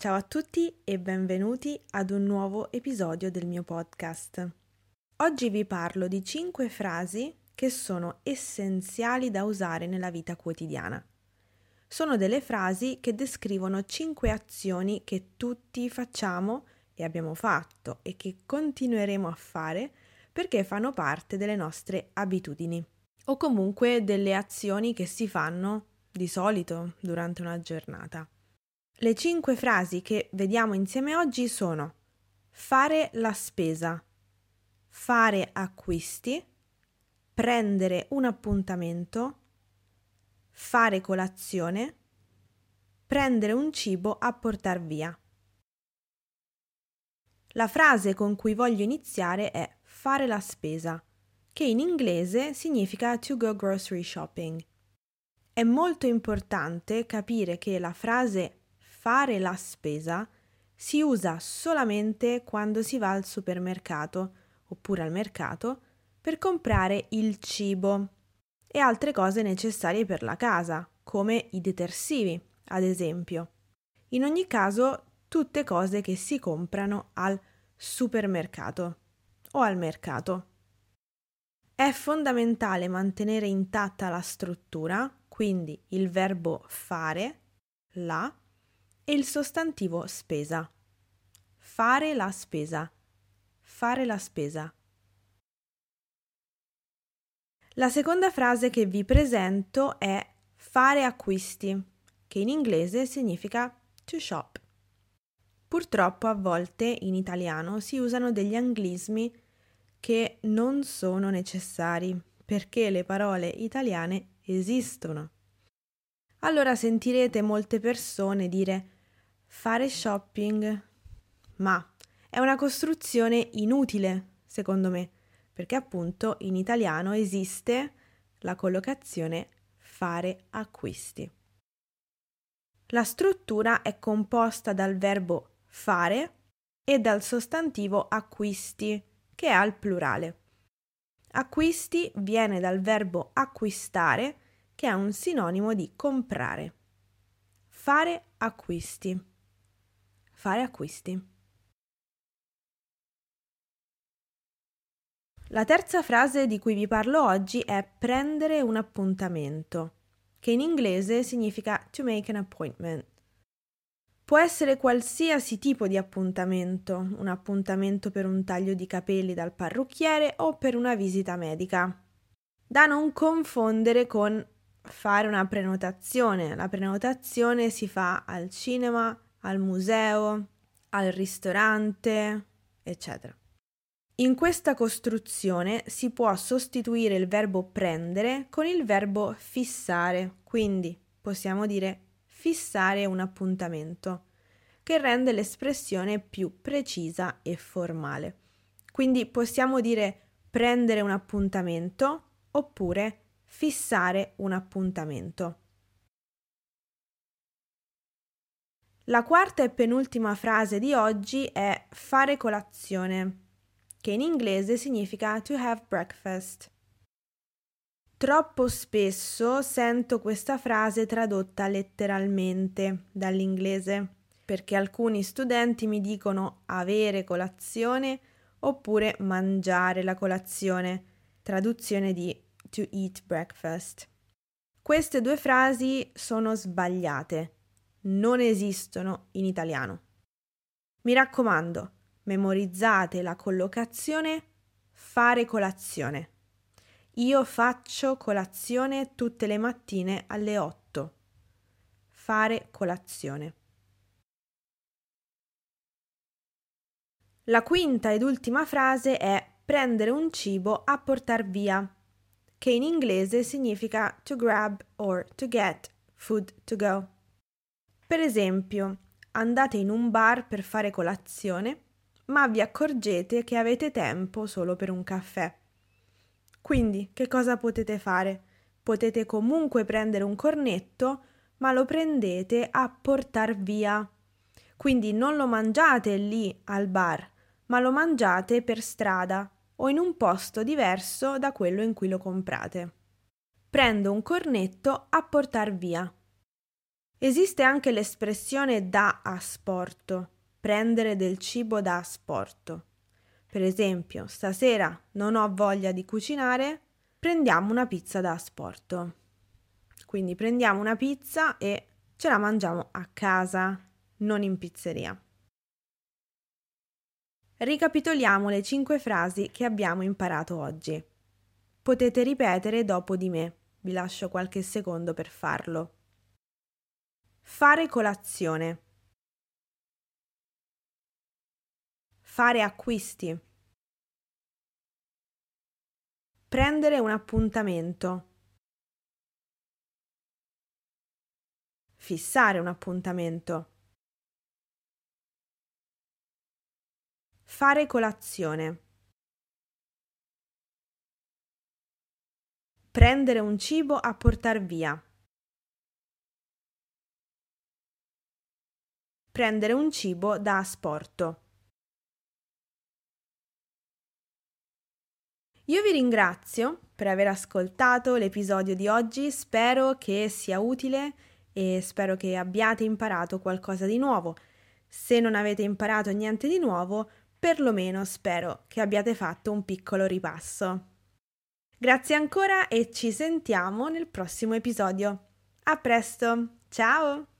Ciao a tutti e benvenuti ad un nuovo episodio del mio podcast. Oggi vi parlo di 5 frasi che sono essenziali da usare nella vita quotidiana. Sono delle frasi che descrivono 5 azioni che tutti facciamo e abbiamo fatto e che continueremo a fare perché fanno parte delle nostre abitudini o comunque delle azioni che si fanno di solito durante una giornata. Le cinque frasi che vediamo insieme oggi sono fare la spesa, fare acquisti, prendere un appuntamento, fare colazione, prendere un cibo a portar via. La frase con cui voglio iniziare è fare la spesa, che in inglese significa to go grocery shopping. È molto importante capire che la frase fare la spesa si usa solamente quando si va al supermercato oppure al mercato per comprare il cibo e altre cose necessarie per la casa, come i detersivi, ad esempio. In ogni caso, tutte cose che si comprano al supermercato o al mercato. È fondamentale mantenere intatta la struttura, quindi il verbo fare, la, e il sostantivo spesa. Fare la spesa. Fare la spesa. La seconda frase che vi presento è fare acquisti, che in inglese significa to shop. Purtroppo a volte in italiano si usano degli anglismi che non sono necessari perché le parole italiane esistono. Allora sentirete molte persone dire Fare shopping. Ma è una costruzione inutile, secondo me, perché appunto in italiano esiste la collocazione fare acquisti. La struttura è composta dal verbo fare e dal sostantivo acquisti, che è al plurale. Acquisti viene dal verbo acquistare, che è un sinonimo di comprare. Fare acquisti fare acquisti. La terza frase di cui vi parlo oggi è prendere un appuntamento, che in inglese significa to make an appointment. Può essere qualsiasi tipo di appuntamento, un appuntamento per un taglio di capelli dal parrucchiere o per una visita medica. Da non confondere con fare una prenotazione. La prenotazione si fa al cinema, al museo, al ristorante, eccetera. In questa costruzione si può sostituire il verbo prendere con il verbo fissare, quindi possiamo dire fissare un appuntamento, che rende l'espressione più precisa e formale. Quindi possiamo dire prendere un appuntamento oppure fissare un appuntamento. La quarta e penultima frase di oggi è fare colazione, che in inglese significa to have breakfast. Troppo spesso sento questa frase tradotta letteralmente dall'inglese, perché alcuni studenti mi dicono avere colazione oppure mangiare la colazione, traduzione di to eat breakfast. Queste due frasi sono sbagliate non esistono in italiano. Mi raccomando, memorizzate la collocazione fare colazione. Io faccio colazione tutte le mattine alle 8. Fare colazione. La quinta ed ultima frase è prendere un cibo a portar via, che in inglese significa to grab or to get food to go. Per esempio, andate in un bar per fare colazione, ma vi accorgete che avete tempo solo per un caffè. Quindi, che cosa potete fare? Potete comunque prendere un cornetto, ma lo prendete a portar via. Quindi non lo mangiate lì al bar, ma lo mangiate per strada o in un posto diverso da quello in cui lo comprate. Prendo un cornetto a portar via. Esiste anche l'espressione da asporto, prendere del cibo da asporto. Per esempio, stasera non ho voglia di cucinare, prendiamo una pizza da asporto. Quindi prendiamo una pizza e ce la mangiamo a casa, non in pizzeria. Ricapitoliamo le cinque frasi che abbiamo imparato oggi. Potete ripetere dopo di me, vi lascio qualche secondo per farlo. Fare colazione. Fare acquisti. Prendere un appuntamento. Fissare un appuntamento. Fare colazione. Prendere un cibo a portar via. Prendere un cibo da asporto. Io vi ringrazio per aver ascoltato l'episodio di oggi, spero che sia utile e spero che abbiate imparato qualcosa di nuovo. Se non avete imparato niente di nuovo, perlomeno spero che abbiate fatto un piccolo ripasso. Grazie ancora e ci sentiamo nel prossimo episodio. A presto, ciao!